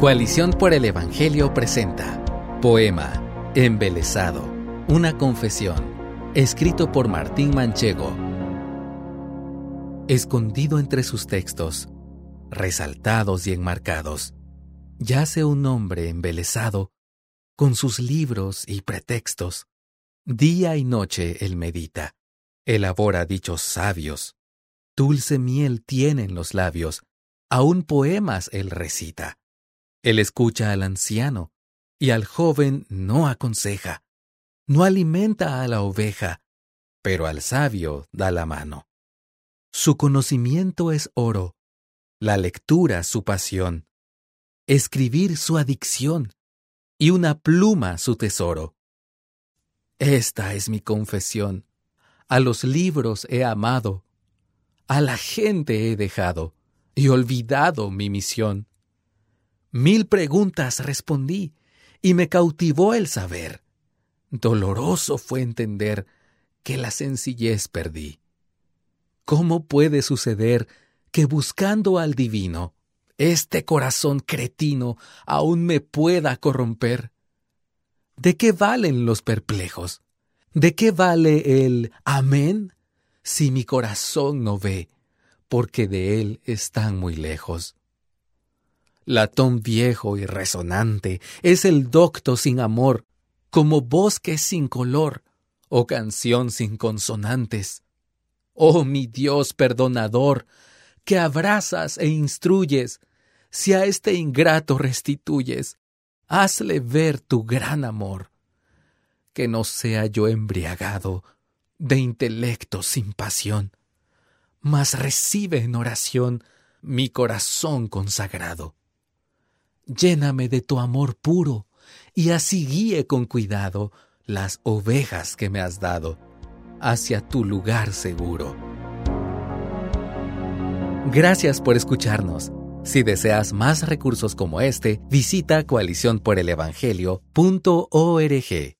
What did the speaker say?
Coalición por el Evangelio presenta Poema Embelesado, una confesión, escrito por Martín Manchego. Escondido entre sus textos, resaltados y enmarcados, yace un hombre embelesado con sus libros y pretextos. Día y noche él medita, elabora dichos sabios, dulce miel tienen los labios, aún poemas él recita. Él escucha al anciano y al joven no aconseja, no alimenta a la oveja, pero al sabio da la mano. Su conocimiento es oro, la lectura su pasión, escribir su adicción y una pluma su tesoro. Esta es mi confesión. A los libros he amado, a la gente he dejado y olvidado mi misión. Mil preguntas respondí y me cautivó el saber. Doloroso fue entender que la sencillez perdí. ¿Cómo puede suceder que buscando al divino, este corazón cretino aún me pueda corromper? ¿De qué valen los perplejos? ¿De qué vale el amén si mi corazón no ve, porque de él están muy lejos? Latón viejo y resonante, es el docto sin amor, como bosque sin color, o canción sin consonantes. Oh mi Dios perdonador, que abrazas e instruyes, si a este ingrato restituyes, hazle ver tu gran amor. Que no sea yo embriagado de intelecto sin pasión, mas recibe en oración mi corazón consagrado lléname de tu amor puro, y así guíe con cuidado las ovejas que me has dado hacia tu lugar seguro. Gracias por escucharnos. Si deseas más recursos como este, visita coaliciónporelevangelio.org.